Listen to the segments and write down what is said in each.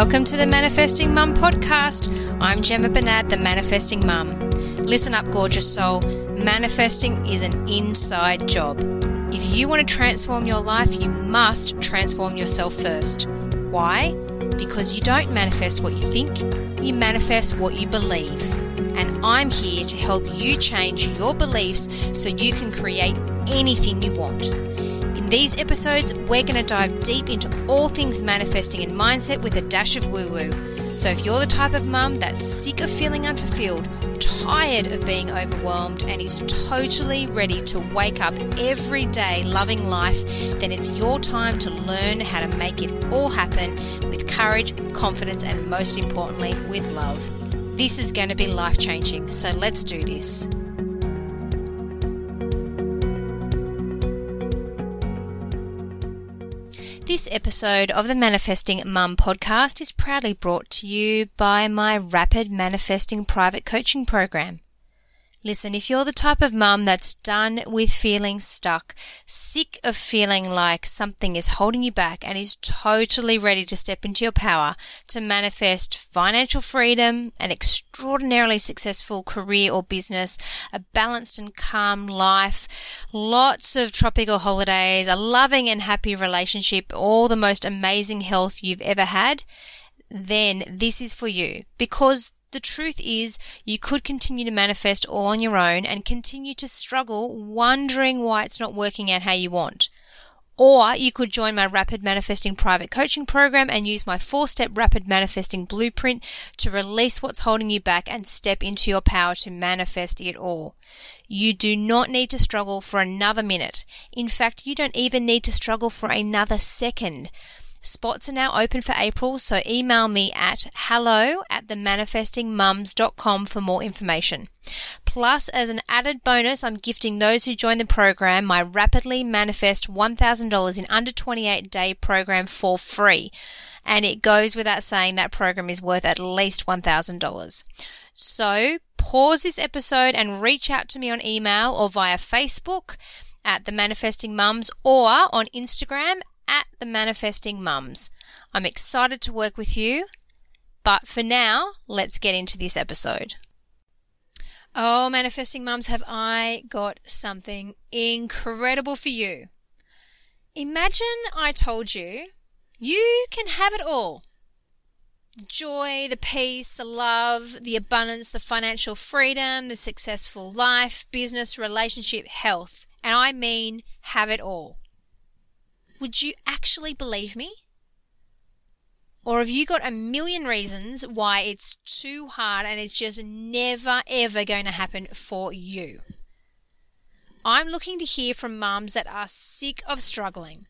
Welcome to the Manifesting Mum podcast. I'm Gemma Bernard, the Manifesting Mum. Listen up, gorgeous soul. Manifesting is an inside job. If you want to transform your life, you must transform yourself first. Why? Because you don't manifest what you think, you manifest what you believe. And I'm here to help you change your beliefs so you can create anything you want. These episodes, we're going to dive deep into all things manifesting and mindset with a dash of woo woo. So if you're the type of mum that's sick of feeling unfulfilled, tired of being overwhelmed, and is totally ready to wake up every day loving life, then it's your time to learn how to make it all happen with courage, confidence, and most importantly, with love. This is going to be life changing, so let's do this. This episode of the Manifesting Mum podcast is proudly brought to you by my Rapid Manifesting Private Coaching Program. Listen, if you're the type of mum that's done with feeling stuck, sick of feeling like something is holding you back, and is totally ready to step into your power to manifest financial freedom, an extraordinarily successful career or business, a balanced and calm life, lots of tropical holidays, a loving and happy relationship, all the most amazing health you've ever had, then this is for you. Because the truth is, you could continue to manifest all on your own and continue to struggle, wondering why it's not working out how you want. Or you could join my Rapid Manifesting private coaching program and use my four step Rapid Manifesting blueprint to release what's holding you back and step into your power to manifest it all. You do not need to struggle for another minute. In fact, you don't even need to struggle for another second. Spots are now open for April, so email me at hello at themanifestingmums.com for more information. Plus, as an added bonus, I'm gifting those who join the program my Rapidly Manifest $1,000 in under 28 day program for free. And it goes without saying that program is worth at least $1,000. So, pause this episode and reach out to me on email or via Facebook at the Manifesting Mums or on Instagram at the Manifesting Mums. I'm excited to work with you, but for now, let's get into this episode. Oh, Manifesting Mums, have I got something incredible for you? Imagine I told you you can have it all joy, the peace, the love, the abundance, the financial freedom, the successful life, business, relationship, health. And I mean have it all. Would you actually believe me? Or have you got a million reasons why it's too hard and it's just never ever going to happen for you? I'm looking to hear from mums that are sick of struggling,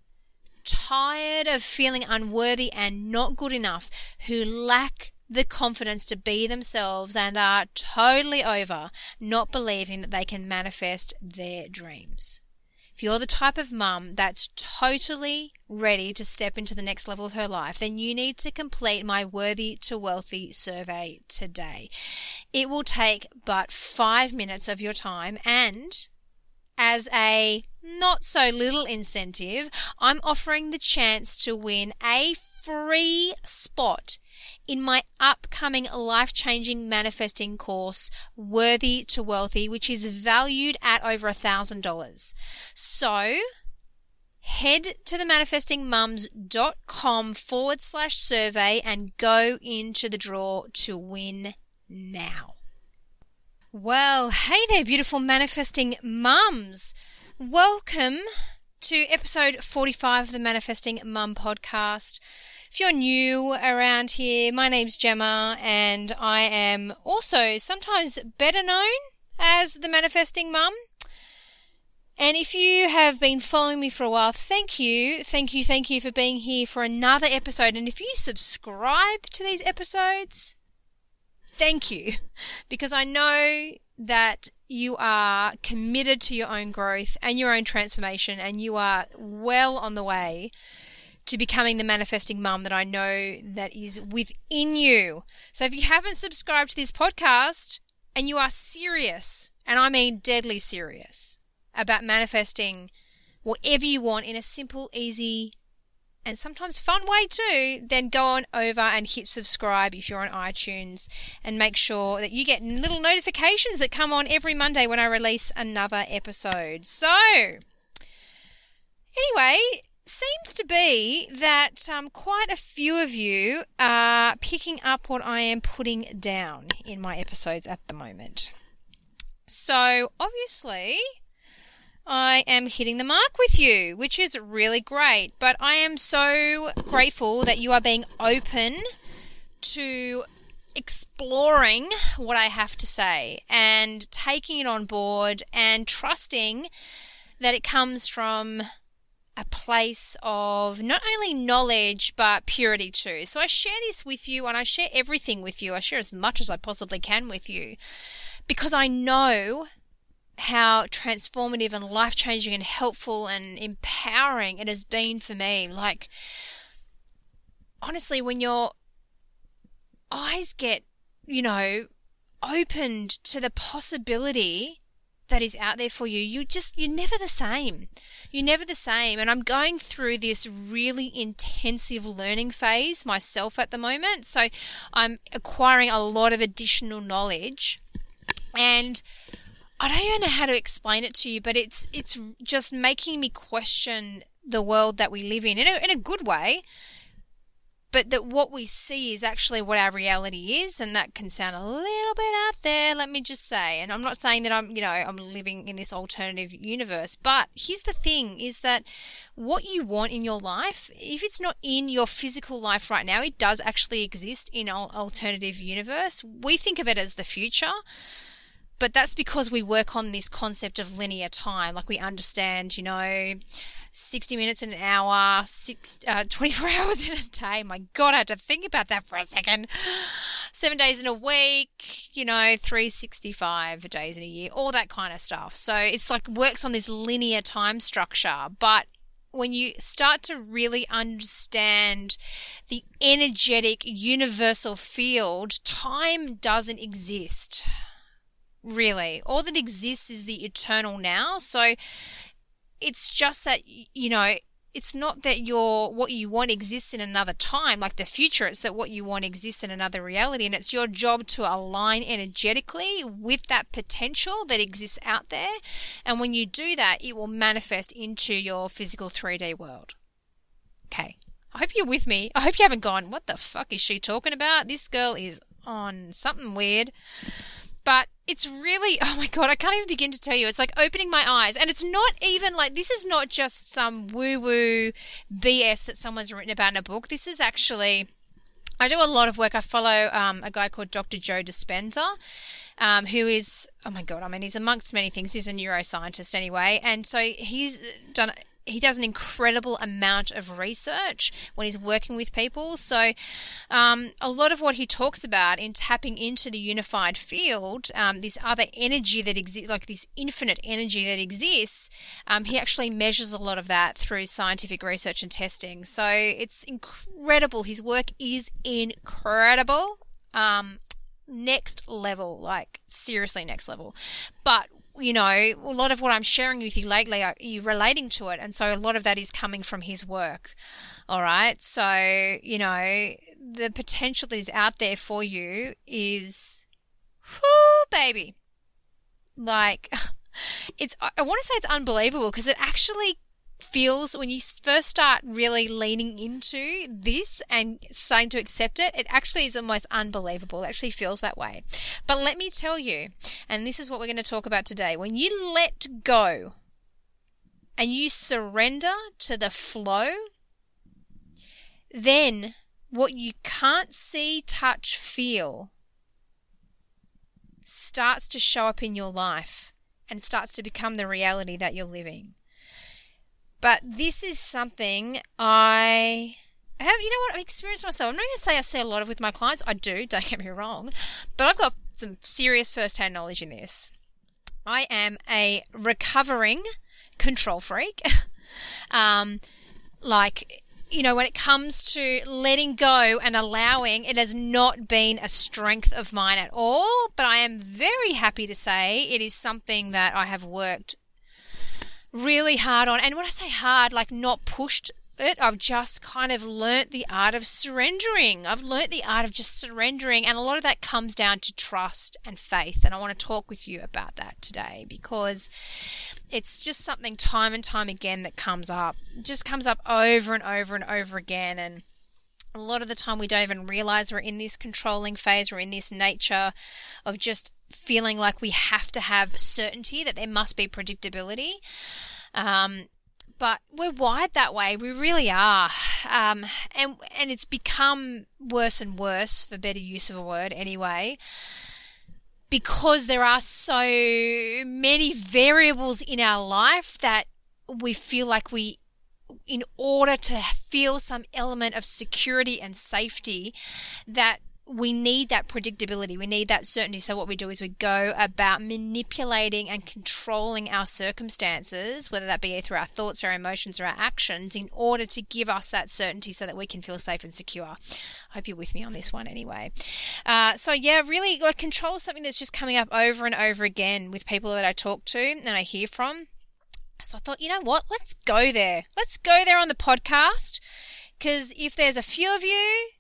tired of feeling unworthy and not good enough, who lack the confidence to be themselves and are totally over not believing that they can manifest their dreams. If you're the type of mum that's totally ready to step into the next level of her life, then you need to complete my Worthy to Wealthy survey today. It will take but five minutes of your time and as a not so little incentive, I'm offering the chance to win a free spot in my upcoming life changing manifesting course, Worthy to Wealthy, which is valued at over a $1,000. So, head to the manifestingmums.com forward slash survey and go into the draw to win now. Well, hey there, beautiful manifesting mums. Welcome to episode 45 of the Manifesting Mum podcast. If you're new around here, my name's Gemma, and I am also sometimes better known as the Manifesting Mum. And if you have been following me for a while, thank you, thank you, thank you for being here for another episode. And if you subscribe to these episodes, thank you, because I know that you are committed to your own growth and your own transformation, and you are well on the way to becoming the manifesting mum that I know that is within you. So if you haven't subscribed to this podcast and you are serious, and I mean deadly serious, about manifesting whatever you want in a simple, easy, and sometimes fun way too, then go on over and hit subscribe if you're on iTunes and make sure that you get little notifications that come on every Monday when I release another episode. So, anyway, seems to be that um, quite a few of you are picking up what I am putting down in my episodes at the moment. So, obviously, I am hitting the mark with you, which is really great. But I am so grateful that you are being open to exploring what I have to say and taking it on board and trusting that it comes from a place of not only knowledge but purity too. So I share this with you and I share everything with you. I share as much as I possibly can with you because I know how transformative and life changing and helpful and empowering it has been for me. Like, honestly, when your eyes get, you know, opened to the possibility that is out there for you, you just, you're never the same. You're never the same. And I'm going through this really intensive learning phase myself at the moment. So I'm acquiring a lot of additional knowledge. And I don't even know how to explain it to you, but it's it's just making me question the world that we live in in a, in a good way. But that what we see is actually what our reality is, and that can sound a little bit out there. Let me just say, and I'm not saying that I'm you know I'm living in this alternative universe, but here's the thing: is that what you want in your life, if it's not in your physical life right now, it does actually exist in alternative universe. We think of it as the future but that's because we work on this concept of linear time. Like we understand, you know, 60 minutes in an hour, six, uh, 24 hours in a day. My God, I had to think about that for a second. Seven days in a week, you know, 365 days in a year, all that kind of stuff. So it's like works on this linear time structure. But when you start to really understand the energetic universal field, time doesn't exist really. All that exists is the eternal now. So it's just that, you know, it's not that your what you want exists in another time like the future it's that what you want exists in another reality and it's your job to align energetically with that potential that exists out there and when you do that it will manifest into your physical 3D world. Okay. I hope you're with me. I hope you haven't gone what the fuck is she talking about? This girl is on something weird but it's really oh my god i can't even begin to tell you. It's like opening my eyes. And it's not even like this is not just some woo woo bs that someone's written about in a book. This is actually i do a lot of work. I follow um, a guy called dr joe dispenza um, who is oh my god i mean he's amongst many things. He's a neuroscientist anyway. And so he's done he does an incredible amount of research when he's working with people. So, um, a lot of what he talks about in tapping into the unified field, um, this other energy that exists, like this infinite energy that exists, um, he actually measures a lot of that through scientific research and testing. So, it's incredible. His work is incredible. Um, next level, like seriously next level. But you know, a lot of what I'm sharing with you lately, uh, you're you relating to it. And so a lot of that is coming from his work. All right. So, you know, the potential that is out there for you is, whoo, baby. Like, it's, I want to say it's unbelievable because it actually feels when you first start really leaning into this and starting to accept it, it actually is almost unbelievable. It actually feels that way. But let me tell you, and this is what we're going to talk about today when you let go and you surrender to the flow, then what you can't see, touch, feel starts to show up in your life and starts to become the reality that you're living. But this is something I have, you know what, I've experienced myself. I'm not going to say I see a lot of with my clients. I do, don't get me wrong. But I've got some serious first hand knowledge in this. I am a recovering control freak. um, like, you know, when it comes to letting go and allowing, it has not been a strength of mine at all. But I am very happy to say it is something that I have worked really hard on. And when I say hard, like not pushed it. I've just kind of learnt the art of surrendering. I've learnt the art of just surrendering. And a lot of that comes down to trust and faith. And I want to talk with you about that today because it's just something time and time again that comes up, it just comes up over and over and over again. And a lot of the time we don't even realize we're in this controlling phase, we're in this nature of just feeling like we have to have certainty, that there must be predictability. Um, but we're wired that way. We really are, um, and and it's become worse and worse, for better use of a word, anyway, because there are so many variables in our life that we feel like we in order to feel some element of security and safety that we need that predictability. We need that certainty. So, what we do is we go about manipulating and controlling our circumstances, whether that be through our thoughts, our emotions, or our actions, in order to give us that certainty so that we can feel safe and secure. I hope you're with me on this one anyway. Uh, so, yeah, really, like, control is something that's just coming up over and over again with people that I talk to and I hear from. So, I thought, you know what? Let's go there. Let's go there on the podcast. Because if there's a few of you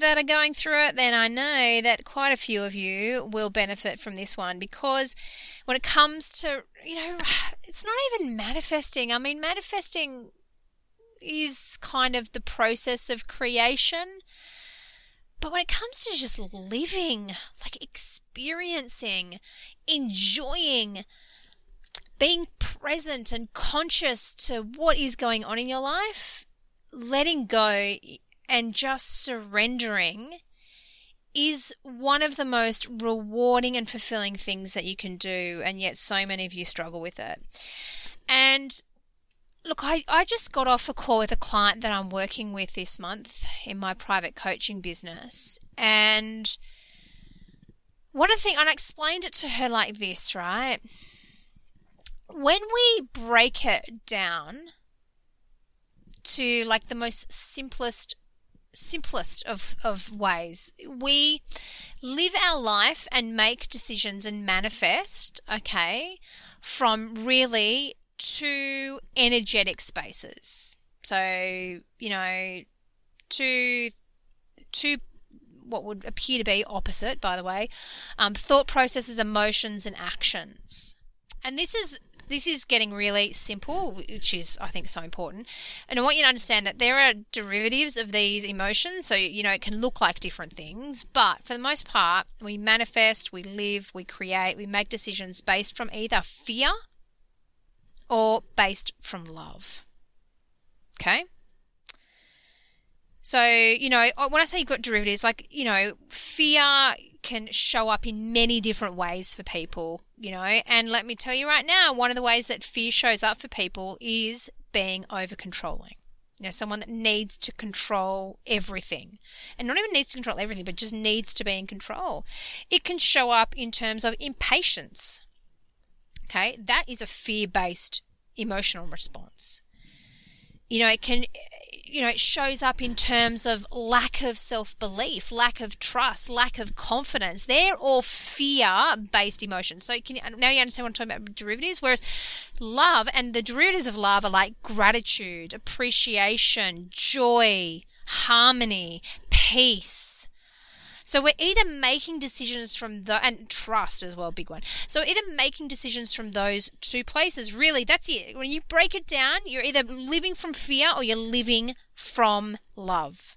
that are going through it, then I know that quite a few of you will benefit from this one because when it comes to, you know, it's not even manifesting. I mean, manifesting is kind of the process of creation. But when it comes to just living, like experiencing, enjoying, being present and conscious to what is going on in your life, letting go and just surrendering is one of the most rewarding and fulfilling things that you can do, and yet so many of you struggle with it. And look, I, I just got off a call with a client that I'm working with this month in my private coaching business, and one of the things, I explained it to her like this, right? When we break it down to like the most simplest simplest of, of ways. We live our life and make decisions and manifest, okay, from really two energetic spaces. So, you know, two, two what would appear to be opposite, by the way, um, thought processes, emotions, and actions. And this is this is getting really simple, which is, I think, so important. And I want you to understand that there are derivatives of these emotions. So, you know, it can look like different things, but for the most part, we manifest, we live, we create, we make decisions based from either fear or based from love. Okay? So, you know, when I say you've got derivatives, like, you know, fear can show up in many different ways for people, you know. And let me tell you right now, one of the ways that fear shows up for people is being over controlling. You know, someone that needs to control everything. And not even needs to control everything, but just needs to be in control. It can show up in terms of impatience. Okay, that is a fear based emotional response. You know, it can you know, it shows up in terms of lack of self belief, lack of trust, lack of confidence. They're all fear based emotions. So can you, now you understand what I'm talking about derivatives. Whereas love and the derivatives of love are like gratitude, appreciation, joy, harmony, peace. So we're either making decisions from the and trust as well, big one. So either making decisions from those two places. Really, that's it. When you break it down, you're either living from fear or you're living from love.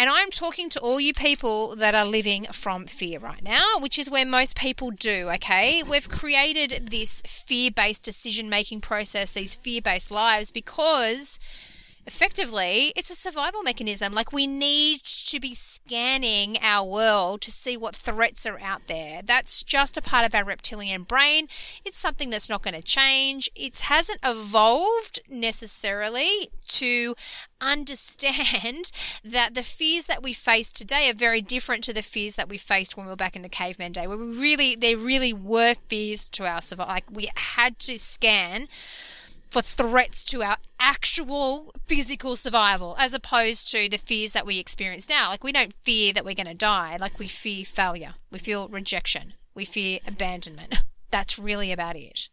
And I'm talking to all you people that are living from fear right now, which is where most people do, okay? We've created this fear based decision making process, these fear based lives, because effectively, it's a survival mechanism. Like we need to be scanning our world to see what threats are out there. That's just a part of our reptilian brain. It's something that's not going to change. It hasn't evolved necessarily to understand that the fears that we face today are very different to the fears that we faced when we were back in the caveman day, where we really, there really were fears to our survival. Like we had to scan for threats to our actual physical survival as opposed to the fears that we experience now. Like, we don't fear that we're going to die, like, we fear failure, we feel rejection, we fear abandonment. That's really about it.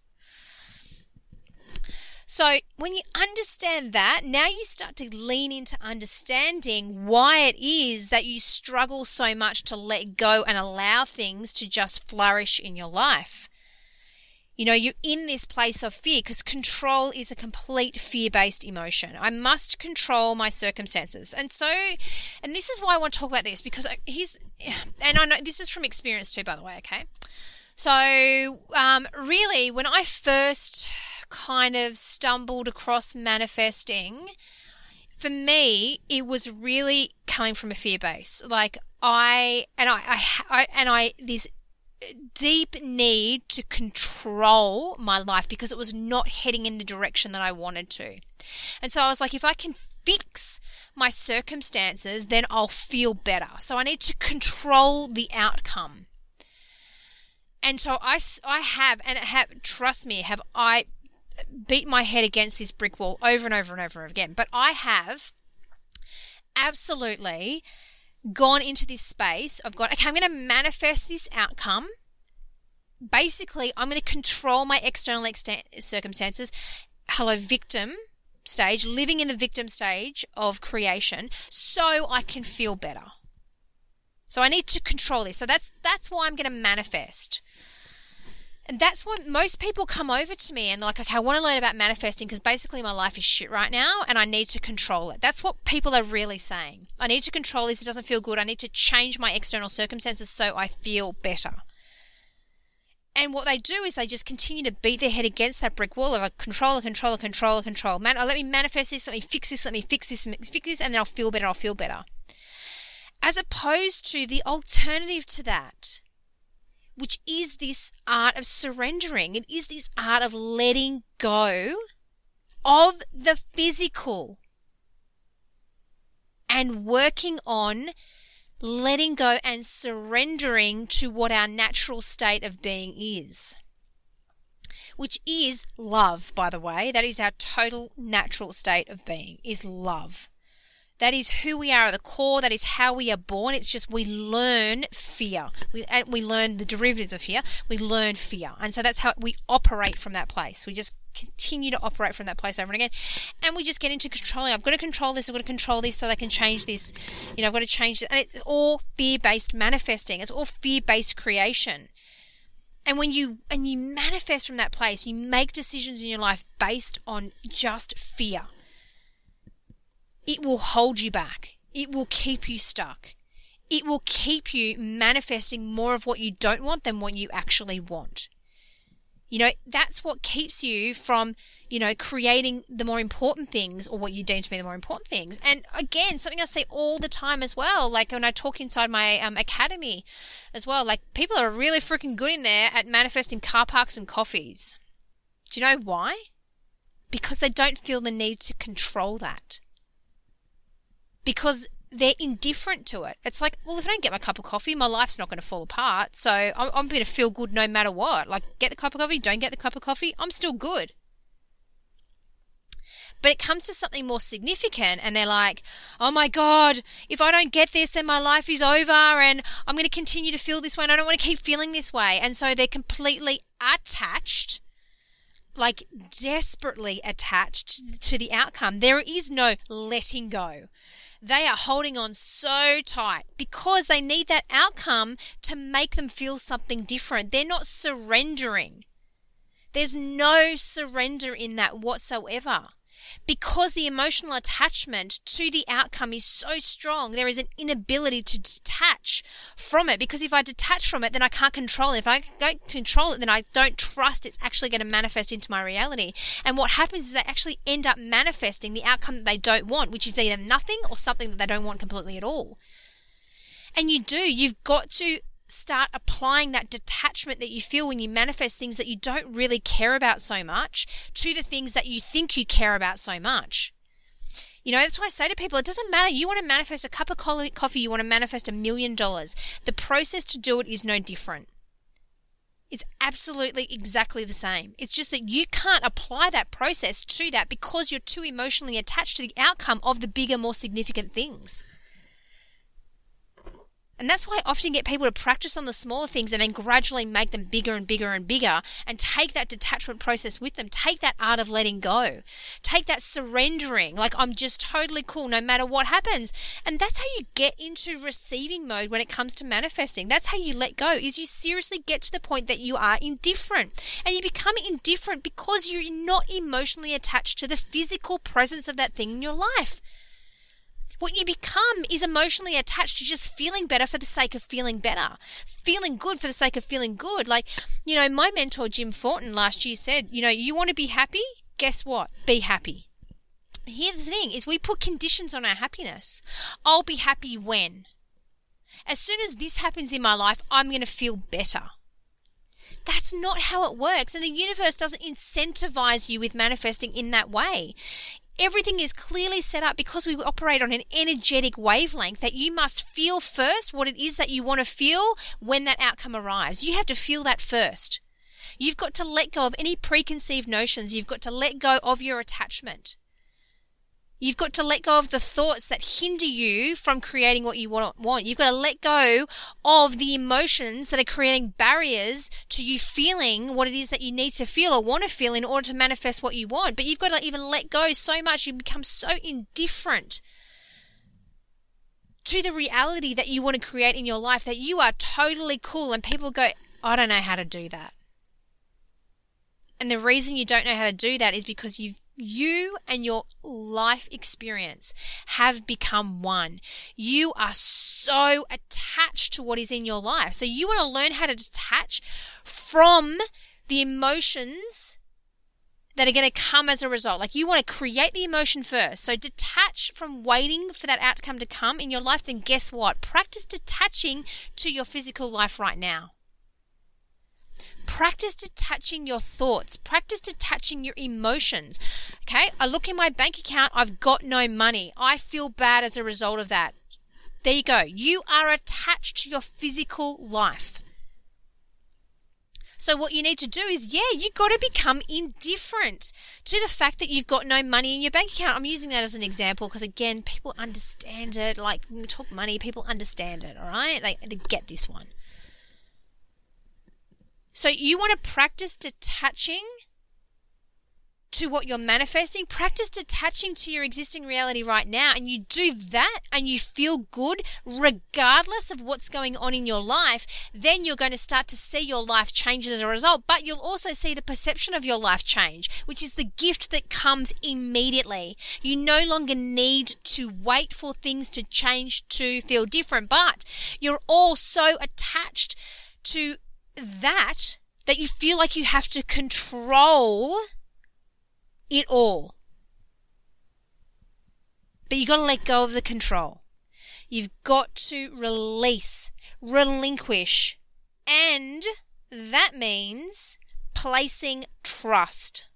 So, when you understand that, now you start to lean into understanding why it is that you struggle so much to let go and allow things to just flourish in your life. You know, you're in this place of fear because control is a complete fear based emotion. I must control my circumstances. And so, and this is why I want to talk about this because he's, and I know this is from experience too, by the way, okay? So, um, really, when I first kind of stumbled across manifesting, for me, it was really coming from a fear base. Like I and I, I, I and I this deep need to control my life because it was not heading in the direction that I wanted to. And so I was like, if I can fix my circumstances, then I'll feel better. So I need to control the outcome. And so I, I have, and have, trust me, have I beat my head against this brick wall over and over and over again. But I have absolutely gone into this space of God, okay, I'm going to manifest this outcome. Basically, I'm going to control my external circumstances. Hello, victim stage, living in the victim stage of creation, so I can feel better. So I need to control this. So that's that's why I'm going to manifest. And that's what most people come over to me and they're like, okay, I want to learn about manifesting because basically my life is shit right now and I need to control it. That's what people are really saying. I need to control this. It doesn't feel good. I need to change my external circumstances so I feel better. And what they do is they just continue to beat their head against that brick wall of a controller, controller, controller, control. Man, oh, let me manifest this, let me fix this, let me fix this, fix this, and then I'll feel better, I'll feel better. As opposed to the alternative to that, which is this art of surrendering. It is this art of letting go of the physical and working on letting go and surrendering to what our natural state of being is. Which is love, by the way. That is our total natural state of being, is love. That is who we are at the core. That is how we are born. It's just we learn fear. We, we learn the derivatives of fear. We learn fear. And so that's how we operate from that place. We just continue to operate from that place over and again. And we just get into controlling. I've got to control this. I've got to control this so I can change this. You know, I've got to change it. And it's all fear based manifesting. It's all fear based creation. And when you and you manifest from that place, you make decisions in your life based on just fear it will hold you back. It will keep you stuck. It will keep you manifesting more of what you don't want than what you actually want. You know, that's what keeps you from, you know, creating the more important things or what you deem to be the more important things. And again, something I say all the time as well, like when I talk inside my um, academy as well, like people are really freaking good in there at manifesting car parks and coffees. Do you know why? Because they don't feel the need to control that because they're indifferent to it. It's like, well, if I don't get my cup of coffee, my life's not going to fall apart. So I'm, I'm going to feel good no matter what. Like, get the cup of coffee, don't get the cup of coffee, I'm still good. But it comes to something more significant, and they're like, oh my God, if I don't get this, then my life is over, and I'm going to continue to feel this way, and I don't want to keep feeling this way. And so they're completely attached like desperately attached to the outcome. There is no letting go. They are holding on so tight because they need that outcome to make them feel something different. They're not surrendering. There's no surrender in that whatsoever because the emotional attachment to the outcome is so strong, there is an inability to detach from it. Because if I detach from it, then I can't control it. If I don't control it, then I don't trust it's actually going to manifest into my reality. And what happens is they actually end up manifesting the outcome that they don't want, which is either nothing or something that they don't want completely at all. And you do, you've got to start applying that detachment that you feel when you manifest things that you don't really care about so much to the things that you think you care about so much. You know, that's why I say to people, it doesn't matter. You want to manifest a cup of coffee, you want to manifest a million dollars. The process to do it is no different. It's absolutely exactly the same. It's just that you can't apply that process to that because you're too emotionally attached to the outcome of the bigger, more significant things. And that's why I often get people to practice on the smaller things and then gradually make them bigger and bigger and bigger and take that detachment process with them. Take that art of letting go. Take that surrendering. Like, I'm just totally cool no matter what happens. And that's how you get into receiving mode when it comes to manifesting. That's how you let go is you seriously get to the point that you are indifferent. And you become indifferent because you're not emotionally attached to the physical presence of that thing in your life. What you become is emotionally attached to just feeling better for the sake of feeling better, feeling good for the sake of feeling good. Like, you know, my mentor, Jim Thornton, last year said, you know, you want to be happy? Guess what? Be happy. Here's the thing is we put conditions on our happiness. I'll be happy when. As soon as this happens in my life, I'm going to feel better. That's not how it works. And the universe doesn't incentivize you with manifesting in that way everything is clearly set up because we operate on an energetic wavelength that you must feel first what it is that you want to feel when that outcome arrives. You have to feel that first. You've got to let go of any preconceived notions. You've got to let go of your attachment. You've got to let go of the thoughts that hinder you from creating what you want. You've got to let go of the emotions that are creating barriers to you feeling what it is that you need to feel or want to feel in order to manifest what you want. But you've got to even let go so much, you become so indifferent to the reality that you want to create in your life that you are totally cool. And people go, I don't know how to do that. And the reason you don't know how to do that is because you've you and your life experience have become one. You are so attached to what is in your life. So you want to learn how to detach from the emotions that are going to come as a result. Like you want to create the emotion first. So detach from waiting for that outcome to come in your life. Then guess what? Practice detaching to your physical life right now. Practice detaching your thoughts. Practice detaching your emotions. Okay, I look in my bank account, I've got no money. I feel bad as a result of that. There you go. You are attached to your physical life. So what you need to do is, yeah, you got to become indifferent to the fact that you've got no money in your bank account. I'm using that as an example because again, people understand it. Like talk money, people understand it. All right, they, they get this one. So you want to practice detaching to what you're manifesting. Practice detaching to your existing reality right now. And you do that and you feel good regardless of what's going on in your life. Then you're going to start to see your life change as a result. But you'll also see the perception of your life change, which is the gift that comes immediately. You no longer need to wait for things to change to feel different, but you're all so attached to that that you feel like you have to control it all. But you've got to let go of the control. You've got to release, relinquish, and that means placing trust.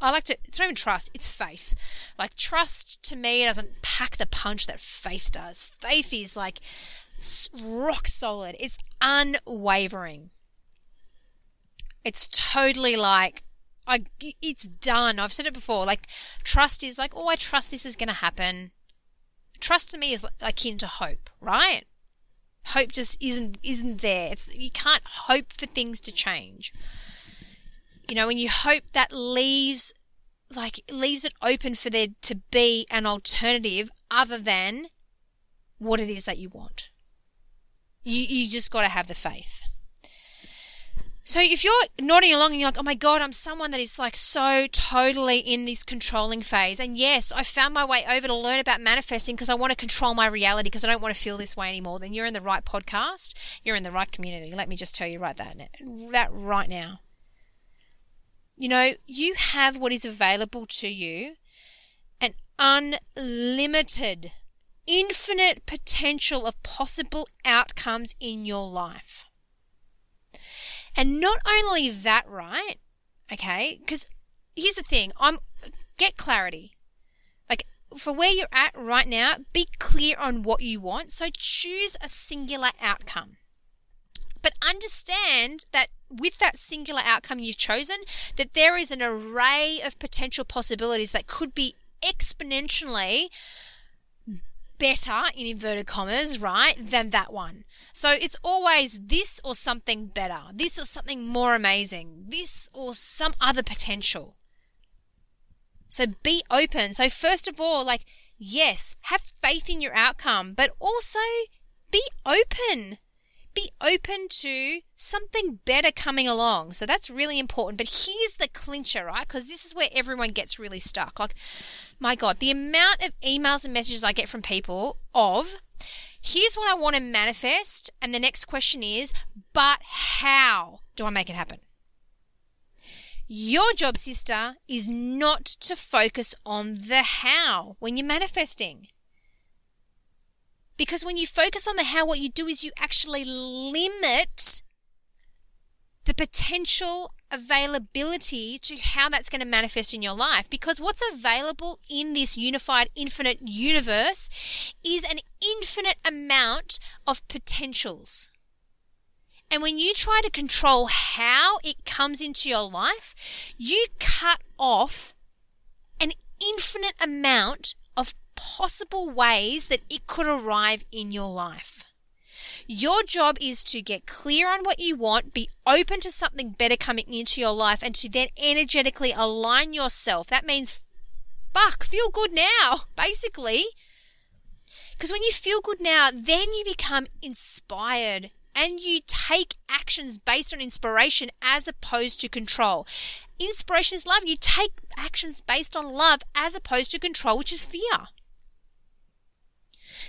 I like to, it's not even trust, it's faith. Like, trust to me doesn't pack the punch that faith does. Faith is like rock solid, it's unwavering. It's totally like, I, it's done. I've said it before. Like, trust is like, oh, I trust this is going to happen. Trust to me is akin to hope, right? Hope just isn't isn't there. It's you can't hope for things to change. You know, when you hope that leaves like leaves it open for there to be an alternative other than what it is that you want. You, you just got to have the faith. So if you're nodding along and you're like, oh my God, I'm someone that is like so totally in this controlling phase. And yes, I found my way over to learn about manifesting because I want to control my reality because I don't want to feel this way anymore. Then you're in the right podcast. You're in the right community. Let me just tell you right that, that right now. You know, you have what is available to you an unlimited infinite potential of possible outcomes in your life. And not only that, right? Okay, because here's the thing I'm get clarity. Like for where you're at right now, be clear on what you want. So choose a singular outcome. But understand that with that singular outcome you've chosen, that there is an array of potential possibilities that could be exponentially better, in inverted commas, right, than that one. So it's always this or something better, this or something more amazing, this or some other potential. So be open. So, first of all, like, yes, have faith in your outcome, but also be open. Be open to something better coming along. So that's really important. But here's the clincher, right? Because this is where everyone gets really stuck. Like, my God, the amount of emails and messages I get from people of, here's what I want to manifest. And the next question is, but how do I make it happen? Your job, sister, is not to focus on the how when you're manifesting. Because when you focus on the how, what you do is you actually limit the potential availability to how that's going to manifest in your life. Because what's available in this unified, infinite universe is an infinite amount of potentials. And when you try to control how it comes into your life, you cut off an infinite amount of possible ways that it could arrive in your life. Your job is to get clear on what you want, be open to something better coming into your life, and to then energetically align yourself. That means, fuck, feel good now, basically. Because when you feel good now, then you become inspired and you take actions based on inspiration as opposed to control. Inspiration is love. You take actions based on love as opposed to control, which is fear.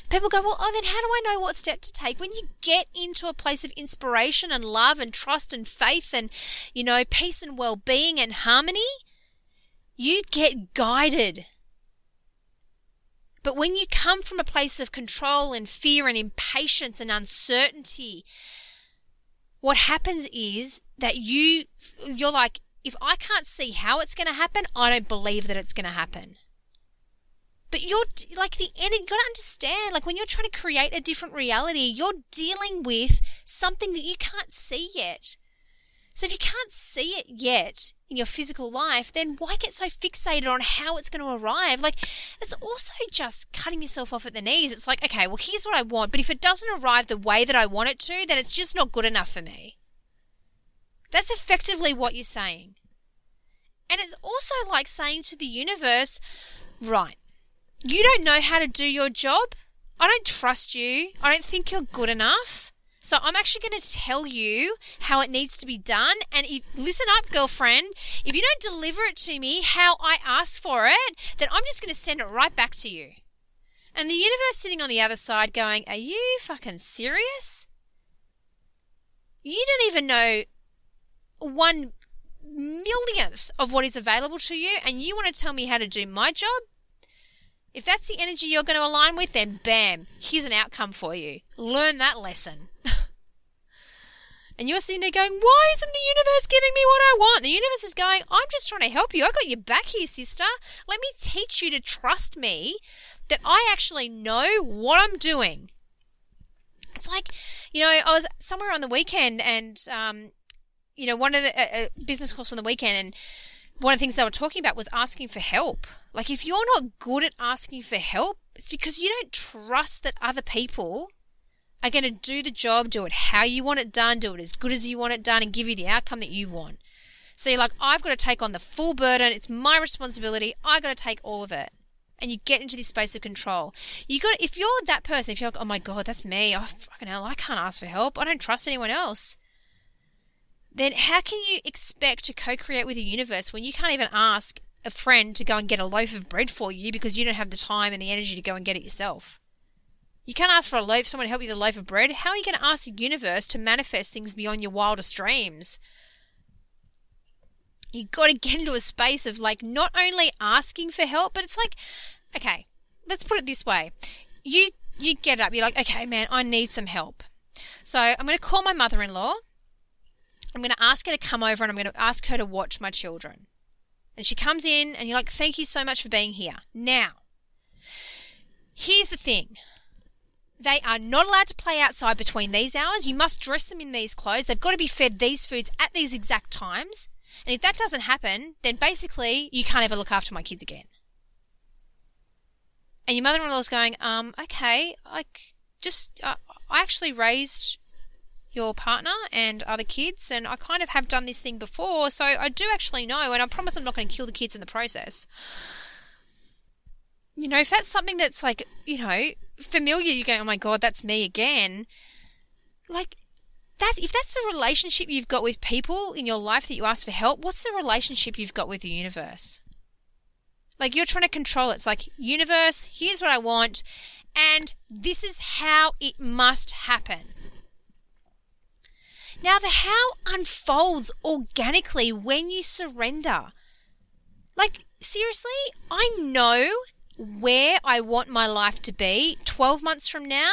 People go, well, oh, then how do I know what step to take? When you get into a place of inspiration and love and trust and faith and, you know, peace and well being and harmony, you get guided but when you come from a place of control and fear and impatience and uncertainty, what happens is that you you're like if I can't see how it's going to happen, I don't believe that it's going to happen. But you're like the end, you got to understand, like when you're trying to create a different reality, you're dealing with something that you can't see yet. So if you can't see it yet in your physical life, then why get so fixated on how it's going to arrive? Like, it's also just cutting yourself off at the knees. It's like, okay, well, here's what I want, but if it doesn't arrive the way that I want it to, then it's just not good enough for me. That's effectively what you're saying. And it's also like saying to the universe, right, you don't know how to do your job. I don't trust you. I don't think you're good enough. So I'm actually going to tell you how it needs to be done. And if, listen up, girlfriend. If you don't deliver it to me how I ask for it, then I'm just going to send it right back to you. And the universe sitting on the other side going, Are you fucking serious? You don't even know one millionth of what is available to you, and you want to tell me how to do my job? If that's the energy you're going to align with, then bam, here's an outcome for you. Learn that lesson. And you're sitting there going, Why isn't the universe giving me what I want? The universe is going, I'm just trying to help you. I got your back here, sister. Let me teach you to trust me that I actually know what I'm doing. It's like, you know, I was somewhere on the weekend and, um, you know, one of the uh, business course on the weekend, and one of the things they were talking about was asking for help. Like, if you're not good at asking for help, it's because you don't trust that other people are going to do the job, do it how you want it done, do it as good as you want it done, and give you the outcome that you want. So you're like, I've got to take on the full burden. It's my responsibility. I got to take all of it. And you get into this space of control. You got if you're that person, if you're like, oh my god, that's me. Oh fucking hell, I can't ask for help. I don't trust anyone else. Then how can you expect to co-create with the universe when you can't even ask a friend to go and get a loaf of bread for you because you don't have the time and the energy to go and get it yourself? You can't ask for a loaf, someone to help you with a loaf of bread. How are you going to ask the universe to manifest things beyond your wildest dreams? You've got to get into a space of like not only asking for help, but it's like, okay, let's put it this way. You you get up, you're like, okay, man, I need some help. So I'm going to call my mother-in-law. I'm going to ask her to come over and I'm going to ask her to watch my children. And she comes in and you're like, thank you so much for being here. Now, here's the thing. They are not allowed to play outside between these hours. You must dress them in these clothes. They've got to be fed these foods at these exact times. And if that doesn't happen, then basically you can't ever look after my kids again. and your mother-in-law's going, um, okay, like just uh, I actually raised your partner and other kids, and I kind of have done this thing before, so I do actually know, and I promise I'm not going to kill the kids in the process. You know, if that's something that's like, you know, familiar, you go, oh my god, that's me again. Like, that if that's the relationship you've got with people in your life that you ask for help, what's the relationship you've got with the universe? Like you're trying to control it. It's like, universe, here's what I want, and this is how it must happen. Now, the how unfolds organically when you surrender. Like, seriously, I know where I want my life to be 12 months from now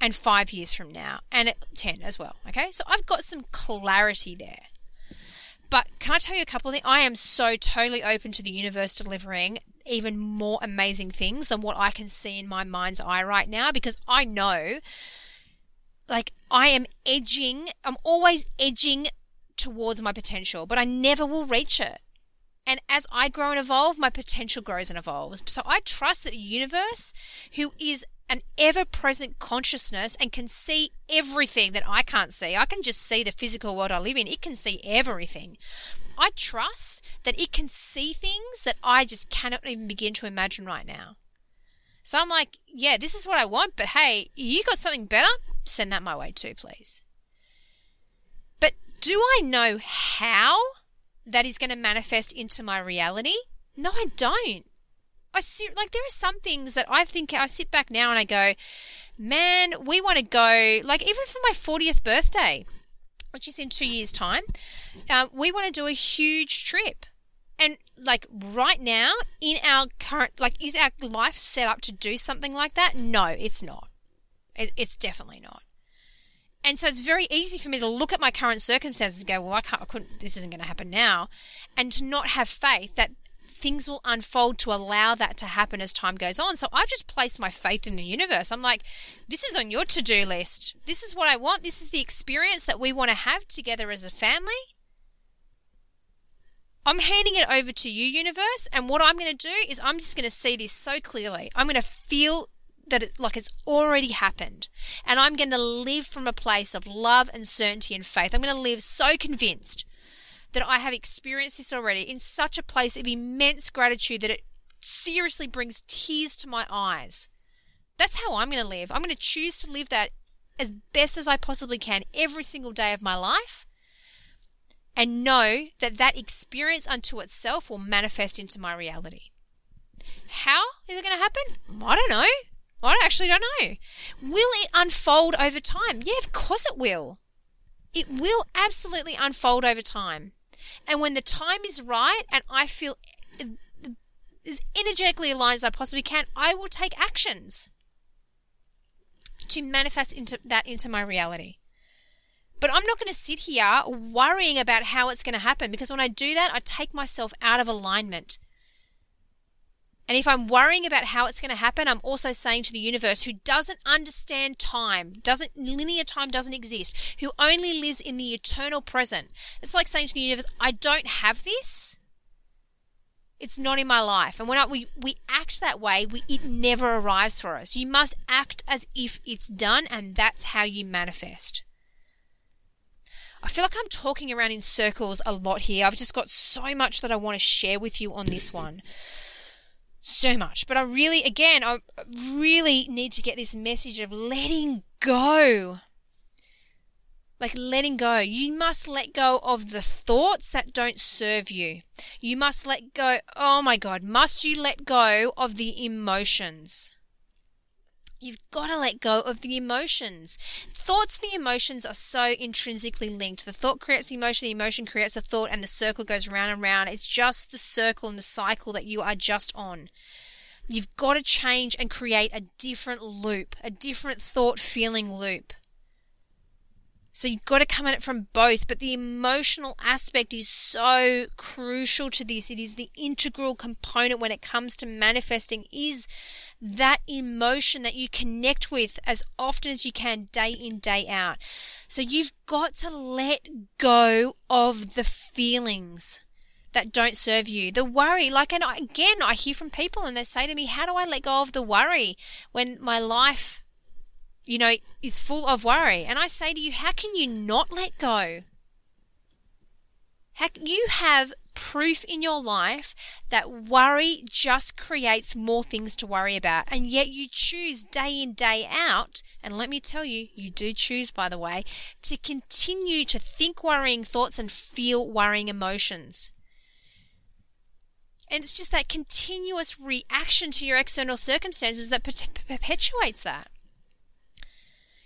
and five years from now, and 10 as well. Okay, so I've got some clarity there. But can I tell you a couple of things? I am so totally open to the universe delivering even more amazing things than what I can see in my mind's eye right now because I know like I am edging, I'm always edging towards my potential, but I never will reach it. And as I grow and evolve, my potential grows and evolves. So I trust that the universe, who is an ever present consciousness and can see everything that I can't see, I can just see the physical world I live in, it can see everything. I trust that it can see things that I just cannot even begin to imagine right now. So I'm like, yeah, this is what I want, but hey, you got something better? Send that my way too, please. But do I know how that is going to manifest into my reality? No, I don't. I see, like, there are some things that I think I sit back now and I go, man, we want to go, like, even for my 40th birthday, which is in two years' time, uh, we want to do a huge trip. And like right now in our current, like, is our life set up to do something like that? No, it's not. It, it's definitely not. And so it's very easy for me to look at my current circumstances and go, well, I can't, I couldn't, this isn't going to happen now. And to not have faith that things will unfold to allow that to happen as time goes on. So I just place my faith in the universe. I'm like, this is on your to do list. This is what I want. This is the experience that we want to have together as a family. I'm handing it over to you, universe. And what I'm going to do is I'm just going to see this so clearly. I'm going to feel that it's like it's already happened. And I'm going to live from a place of love and certainty and faith. I'm going to live so convinced that I have experienced this already in such a place of immense gratitude that it seriously brings tears to my eyes. That's how I'm going to live. I'm going to choose to live that as best as I possibly can every single day of my life and know that that experience unto itself will manifest into my reality. How is it going to happen? I don't know. I actually don't know. Will it unfold over time? Yeah, of course it will. It will absolutely unfold over time. And when the time is right and I feel as energetically aligned as I possibly can, I will take actions to manifest into that into my reality. But I'm not going to sit here worrying about how it's going to happen because when I do that, I take myself out of alignment. And if I'm worrying about how it's going to happen, I'm also saying to the universe who doesn't understand time, doesn't linear time doesn't exist, who only lives in the eternal present. It's like saying to the universe, I don't have this. It's not in my life. And when I, we, we act that way, we, it never arrives for us. You must act as if it's done, and that's how you manifest. I feel like I'm talking around in circles a lot here. I've just got so much that I want to share with you on this one so much. But I really, again, I really need to get this message of letting go. Like letting go. You must let go of the thoughts that don't serve you. You must let go. Oh my God. Must you let go of the emotions? You've got to let go of the emotions. Thoughts and the emotions are so intrinsically linked. The thought creates the emotion, the emotion creates a thought, and the circle goes round and round. It's just the circle and the cycle that you are just on. You've got to change and create a different loop, a different thought feeling loop. So you've got to come at it from both, but the emotional aspect is so crucial to this. It is the integral component when it comes to manifesting is that emotion that you connect with as often as you can, day in, day out. So you've got to let go of the feelings. that don't serve you. The worry, like, and again, I hear from people and they say to me, How do I let go of the worry when my life, you know, is full of worry? And I say to you, How can you not let go? You have proof in your life that worry just creates more things to worry about, and yet you choose day in, day out. And let me tell you, you do choose, by the way, to continue to think worrying thoughts and feel worrying emotions. And it's just that continuous reaction to your external circumstances that perpetuates that.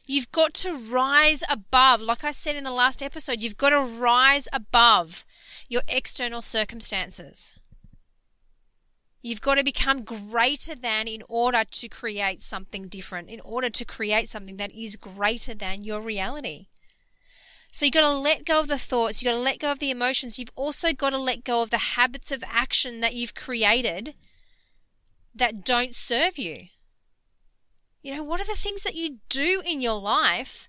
You've got to rise above, like I said in the last episode, you've got to rise above your external circumstances. You've got to become greater than in order to create something different, in order to create something that is greater than your reality. So you've got to let go of the thoughts, you've got to let go of the emotions, you've also got to let go of the habits of action that you've created that don't serve you. You know, what are the things that you do in your life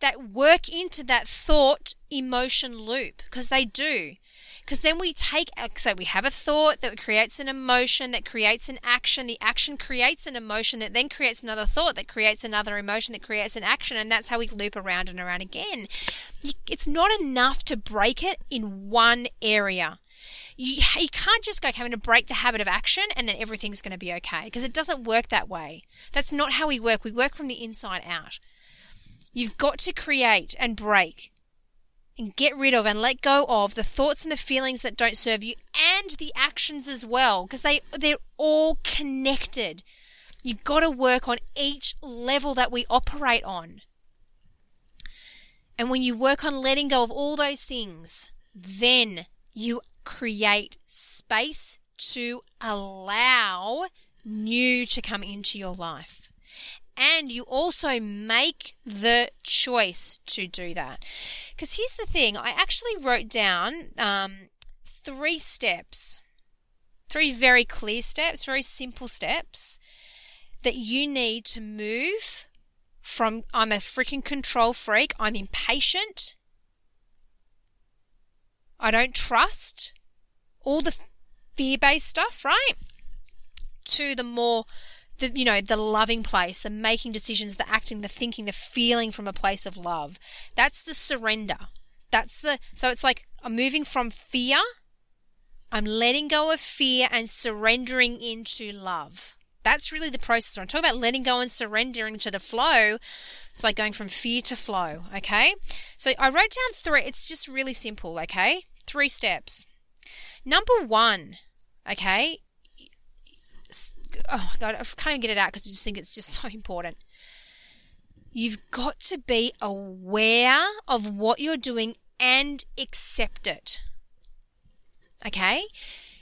that work into that thought emotion loop? Because they do. Because then we take, so we have a thought that creates an emotion, that creates an action. The action creates an emotion that then creates another thought, that creates another emotion, that creates an action. And that's how we loop around and around again. It's not enough to break it in one area. You, you can't just go, okay, I'm going to break the habit of action and then everything's going to be okay. Because it doesn't work that way. That's not how we work. We work from the inside out. You've got to create and break and get rid of and let go of the thoughts and the feelings that don't serve you and the actions as well because they they're all connected. You've got to work on each level that we operate on. And when you work on letting go of all those things, then you create space to allow new to come into your life and you also make the choice to do that. Because here's the thing I actually wrote down um, three steps, three very clear steps, very simple steps that you need to move from I'm a freaking control freak, I'm impatient, I don't trust, all the fear based stuff, right? To the more the you know the loving place the making decisions the acting the thinking the feeling from a place of love that's the surrender that's the so it's like i'm moving from fear i'm letting go of fear and surrendering into love that's really the process when i talk about letting go and surrendering to the flow it's like going from fear to flow okay so i wrote down three it's just really simple okay three steps number one okay oh god, I can't even get it out because I just think it's just so important. You've got to be aware of what you're doing and accept it. Okay?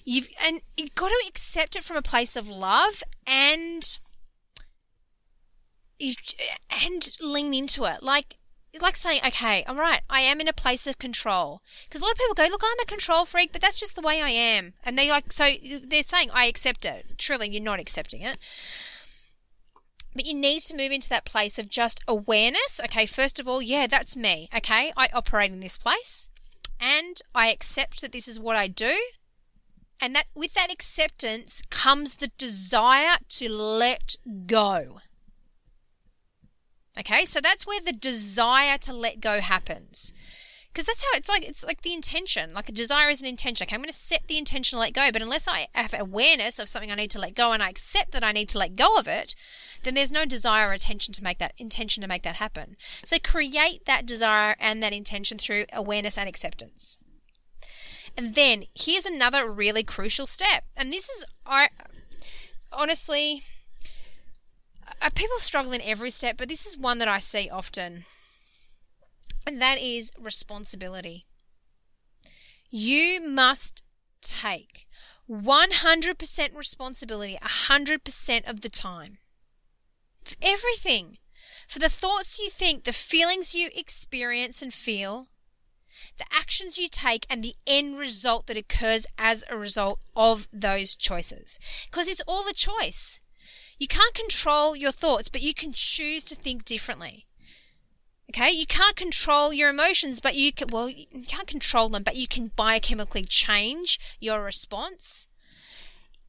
You've and you've got to accept it from a place of love and and lean into it. Like like saying, okay, I'm I am in a place of control. Because a lot of people go, look, I'm a control freak, but that's just the way I am. And they like, so they're saying, I accept it. Truly, you're not accepting it. But you need to move into that place of just awareness. Okay, first of all, yeah, that's me. Okay, I operate in this place and I accept that this is what I do. And that with that acceptance comes the desire to let go. Okay, so that's where the desire to let go happens. Because that's how it's like, it's like the intention. Like a desire is an intention. Okay, I'm going to set the intention to let go. But unless I have awareness of something I need to let go and I accept that I need to let go of it, then there's no desire or attention to make that intention to make that happen. So create that desire and that intention through awareness and acceptance. And then here's another really crucial step. And this is, I honestly, uh, people struggle in every step, but this is one that I see often, and that is responsibility. You must take 100% responsibility 100% of the time for everything. For the thoughts you think, the feelings you experience and feel, the actions you take, and the end result that occurs as a result of those choices. Because it's all a choice. You can't control your thoughts, but you can choose to think differently. Okay, you can't control your emotions, but you can, well, you can't control them, but you can biochemically change your response.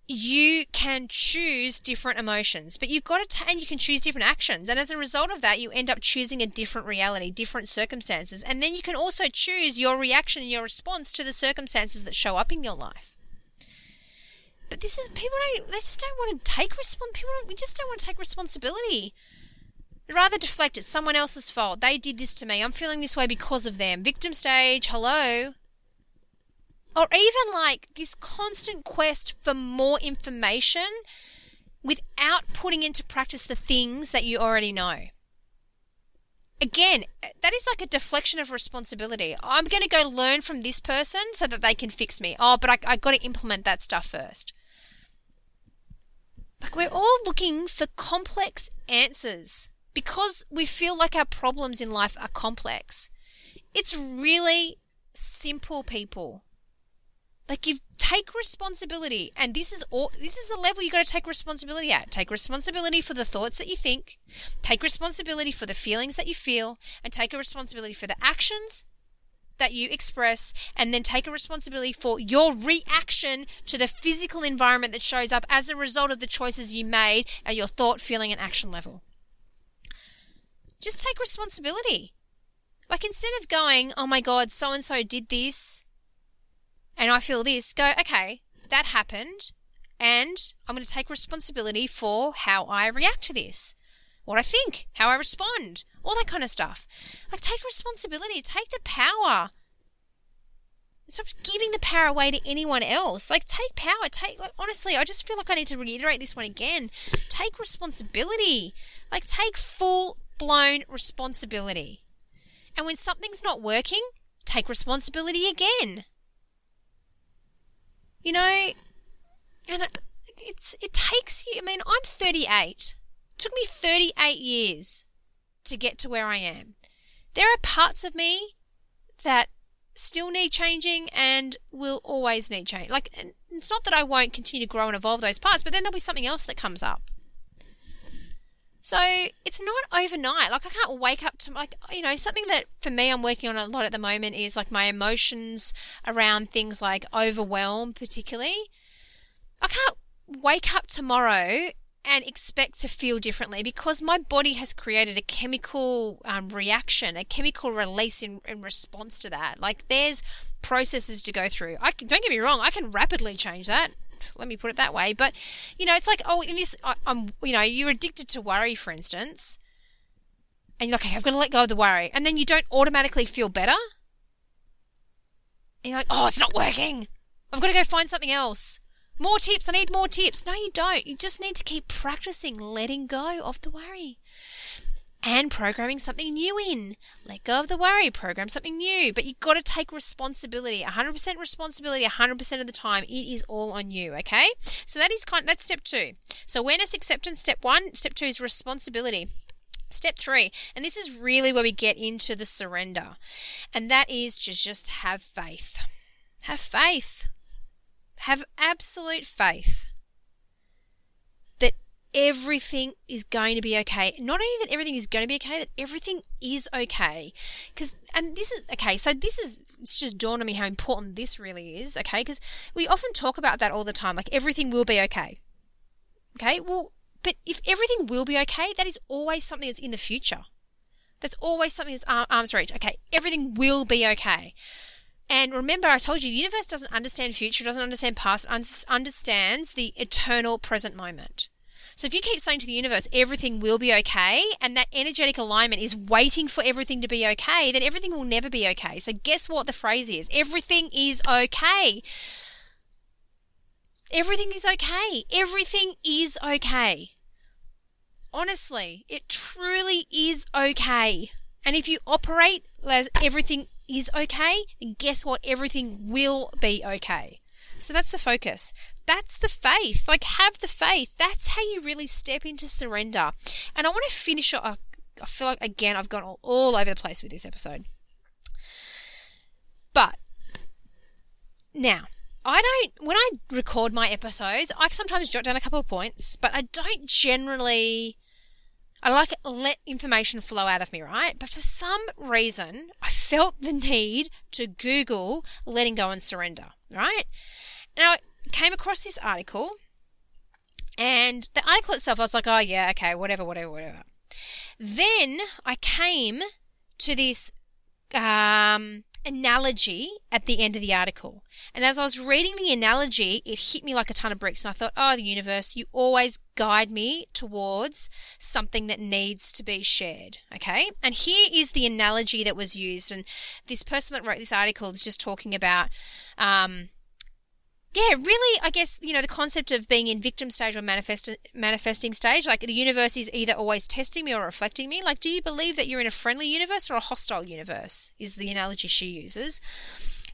You can choose different emotions, but you've got to, t- and you can choose different actions. And as a result of that, you end up choosing a different reality, different circumstances. And then you can also choose your reaction and your response to the circumstances that show up in your life. But this is, people don't, they just don't want to take respons. People, we just don't want to take responsibility rather deflect it's someone else's fault. They did this to me. I'm feeling this way because of them. Victim stage, hello. Or even like this constant quest for more information without putting into practice the things that you already know. Again, that is like a deflection of responsibility. I'm going to go learn from this person so that they can fix me. Oh, but I, I got to implement that stuff first. Like, we're all looking for complex answers because we feel like our problems in life are complex. It's really simple, people. Like you take responsibility, and this is all. This is the level you got to take responsibility at. Take responsibility for the thoughts that you think. Take responsibility for the feelings that you feel, and take a responsibility for the actions that you express, and then take a responsibility for your reaction to the physical environment that shows up as a result of the choices you made at your thought, feeling, and action level. Just take responsibility. Like instead of going, oh my God, so and so did this and I feel this, go, okay, that happened and I'm going to take responsibility for how I react to this, what I think, how I respond, all that kind of stuff. Like take responsibility, take the power. Stop giving the power away to anyone else. Like take power, take like honestly, I just feel like I need to reiterate this one again. Take responsibility. Like take full blown responsibility. And when something's not working, take responsibility again. You know, and it's it takes you. I mean, I'm 38. It took me 38 years to get to where I am. There are parts of me that still need changing and will always need change. Like, it's not that I won't continue to grow and evolve those parts, but then there'll be something else that comes up. So it's not overnight. Like I can't wake up to like you know something that for me I'm working on a lot at the moment is like my emotions around things like overwhelm, particularly. I can't wake up tomorrow and expect to feel differently because my body has created a chemical um, reaction, a chemical release in, in response to that. Like there's processes to go through. I can, don't get me wrong, I can rapidly change that let me put it that way. But you know, it's like oh, in this, I, am you know, you're addicted to worry, for instance, and you're like, okay, I've got to let go of the worry, and then you don't automatically feel better. And you're like, oh, it's not working. I've got to go find something else. More tips. I need more tips. No, you don't. You just need to keep practicing letting go of the worry and programming something new in. Let go of the worry, program something new. But you've got to take responsibility 100% responsibility 100% of the time. It is all on you, okay? So that is kind that's step two. So awareness, acceptance, step one. Step two is responsibility. Step three, and this is really where we get into the surrender, and that is to just have faith. Have faith. Have absolute faith everything is going to be okay. Not only that everything is going to be okay, that everything is okay. Because, and this is, okay, so this is, it's just dawned on me how important this really is, okay? Because we often talk about that all the time, like everything will be okay. Okay, well, but if everything will be okay, that is always something that's in the future. That's always something that's arm's reach. Okay, everything will be okay. And remember, I told you, the universe doesn't understand future, doesn't understand past, understands the eternal present moment. So if you keep saying to the universe, everything will be okay, and that energetic alignment is waiting for everything to be okay, then everything will never be okay. So guess what the phrase is? Everything is okay. Everything is okay. Everything is okay. Honestly, it truly is okay. And if you operate as everything is okay, then guess what? Everything will be okay. So that's the focus. That's the faith. Like, have the faith. That's how you really step into surrender. And I want to finish. I feel like, again, I've gone all, all over the place with this episode. But now, I don't, when I record my episodes, I sometimes jot down a couple of points, but I don't generally, I like let information flow out of me, right? But for some reason, I felt the need to Google letting go and surrender, right? Now, came across this article, and the article itself, I was like, oh, yeah, okay, whatever, whatever, whatever. Then I came to this um, analogy at the end of the article. And as I was reading the analogy, it hit me like a ton of bricks. And I thought, oh, the universe, you always guide me towards something that needs to be shared. Okay. And here is the analogy that was used. And this person that wrote this article is just talking about, um, yeah, really, I guess, you know, the concept of being in victim stage or manifest, manifesting stage, like the universe is either always testing me or reflecting me. Like, do you believe that you're in a friendly universe or a hostile universe? Is the analogy she uses.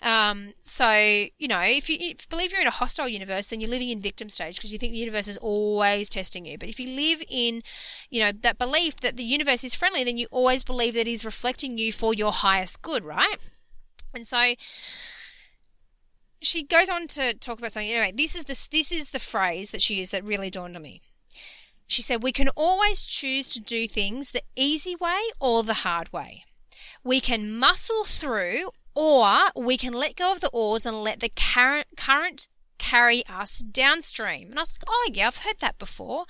Um, so, you know, if you, if you believe you're in a hostile universe, then you're living in victim stage because you think the universe is always testing you. But if you live in, you know, that belief that the universe is friendly, then you always believe that it is reflecting you for your highest good, right? And so, she goes on to talk about something. Anyway, this is the this is the phrase that she used that really dawned on me. She said, "We can always choose to do things the easy way or the hard way. We can muscle through, or we can let go of the oars and let the current current carry us downstream." And I was like, "Oh yeah, I've heard that before."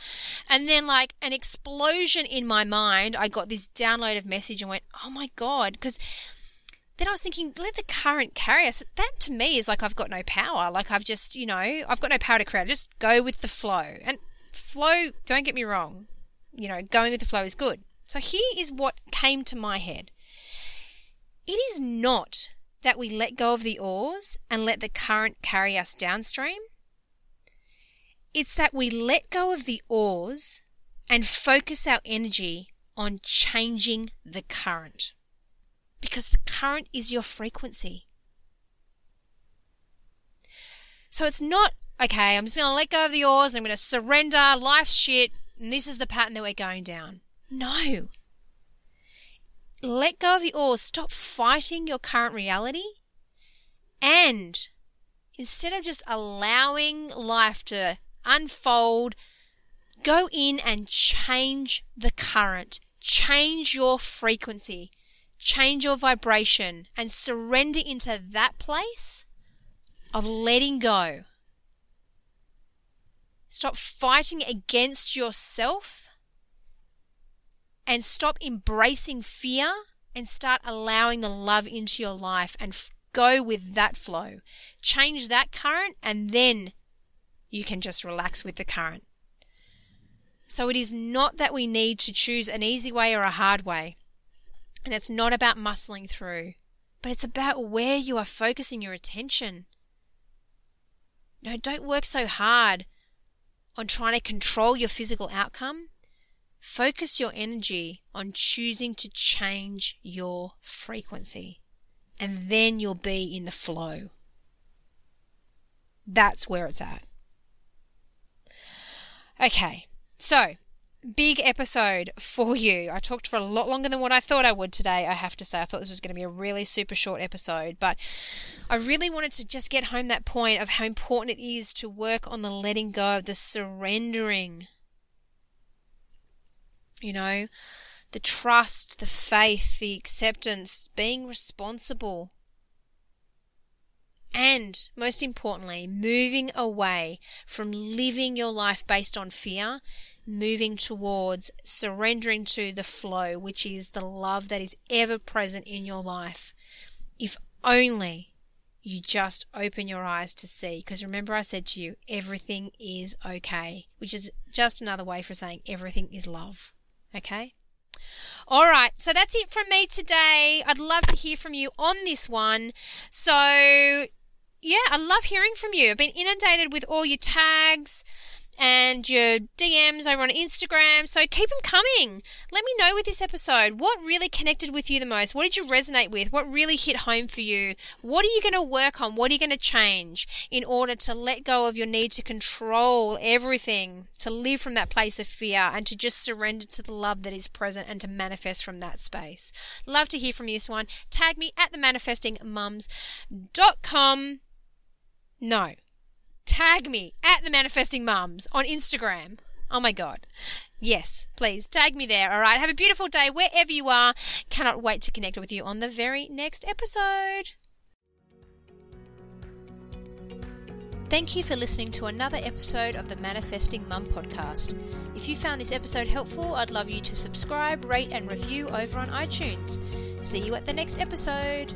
And then, like an explosion in my mind, I got this download of message and went, "Oh my god!" Because then I was thinking, let the current carry us. That to me is like I've got no power. Like I've just, you know, I've got no power to create. Just go with the flow. And flow, don't get me wrong, you know, going with the flow is good. So here is what came to my head. It is not that we let go of the oars and let the current carry us downstream. It's that we let go of the oars and focus our energy on changing the current because the current is your frequency. So it's not, okay, I'm just going to let go of the oars, I'm going to surrender, life's shit, and this is the pattern that we're going down. No. Let go of the oars, stop fighting your current reality, and instead of just allowing life to unfold, go in and change the current, change your frequency, change your vibration and surrender into that place of letting go. Stop fighting against yourself and stop embracing fear and start allowing the love into your life and f- go with that flow. Change that current and then you can just relax with the current. So it is not that we need to choose an easy way or a hard way. And it's not about muscling through, but it's about where you are focusing your attention. No, don't work so hard on trying to control your physical outcome. Focus your energy on choosing to change your frequency, and then you'll be in the flow. That's where it's at. Okay, so big episode for you. I talked for a lot longer than what I thought I would today, I have to say. I thought this was going to be a really super short episode, but I really wanted to just get home that point of how important it is to work on the letting go, the surrendering. You know, the trust, the faith, the acceptance, being responsible. And most importantly, moving away from living your life based on fear moving towards surrendering to the flow, which is the love that is ever present in your life. If only you just open your eyes to see. Because remember, I said to you, everything is okay, which is just another way for saying everything is love. Okay? All right, so that's it from me today. I'd love to hear from you on this one. So, yeah, I love hearing from you. I've been inundated with all your tags and your DMs over on Instagram. So keep them coming. Let me know with this episode what really connected with you the most. What did you resonate with? What really hit home for you? What are you going to work on? What are you going to change in order to let go of your need to control everything, to live from that place of fear, and to just surrender to the love that is present and to manifest from that space? Love to hear from you Swan. Tag me at themanifestingmums.com. No, tag me at the manifesting mums on Instagram. Oh my God. Yes, please tag me there. All right. Have a beautiful day wherever you are. Cannot wait to connect with you on the very next episode. Thank you for listening to another episode of the Manifesting Mum podcast. If you found this episode helpful, I'd love you to subscribe, rate, and review over on iTunes. See you at the next episode.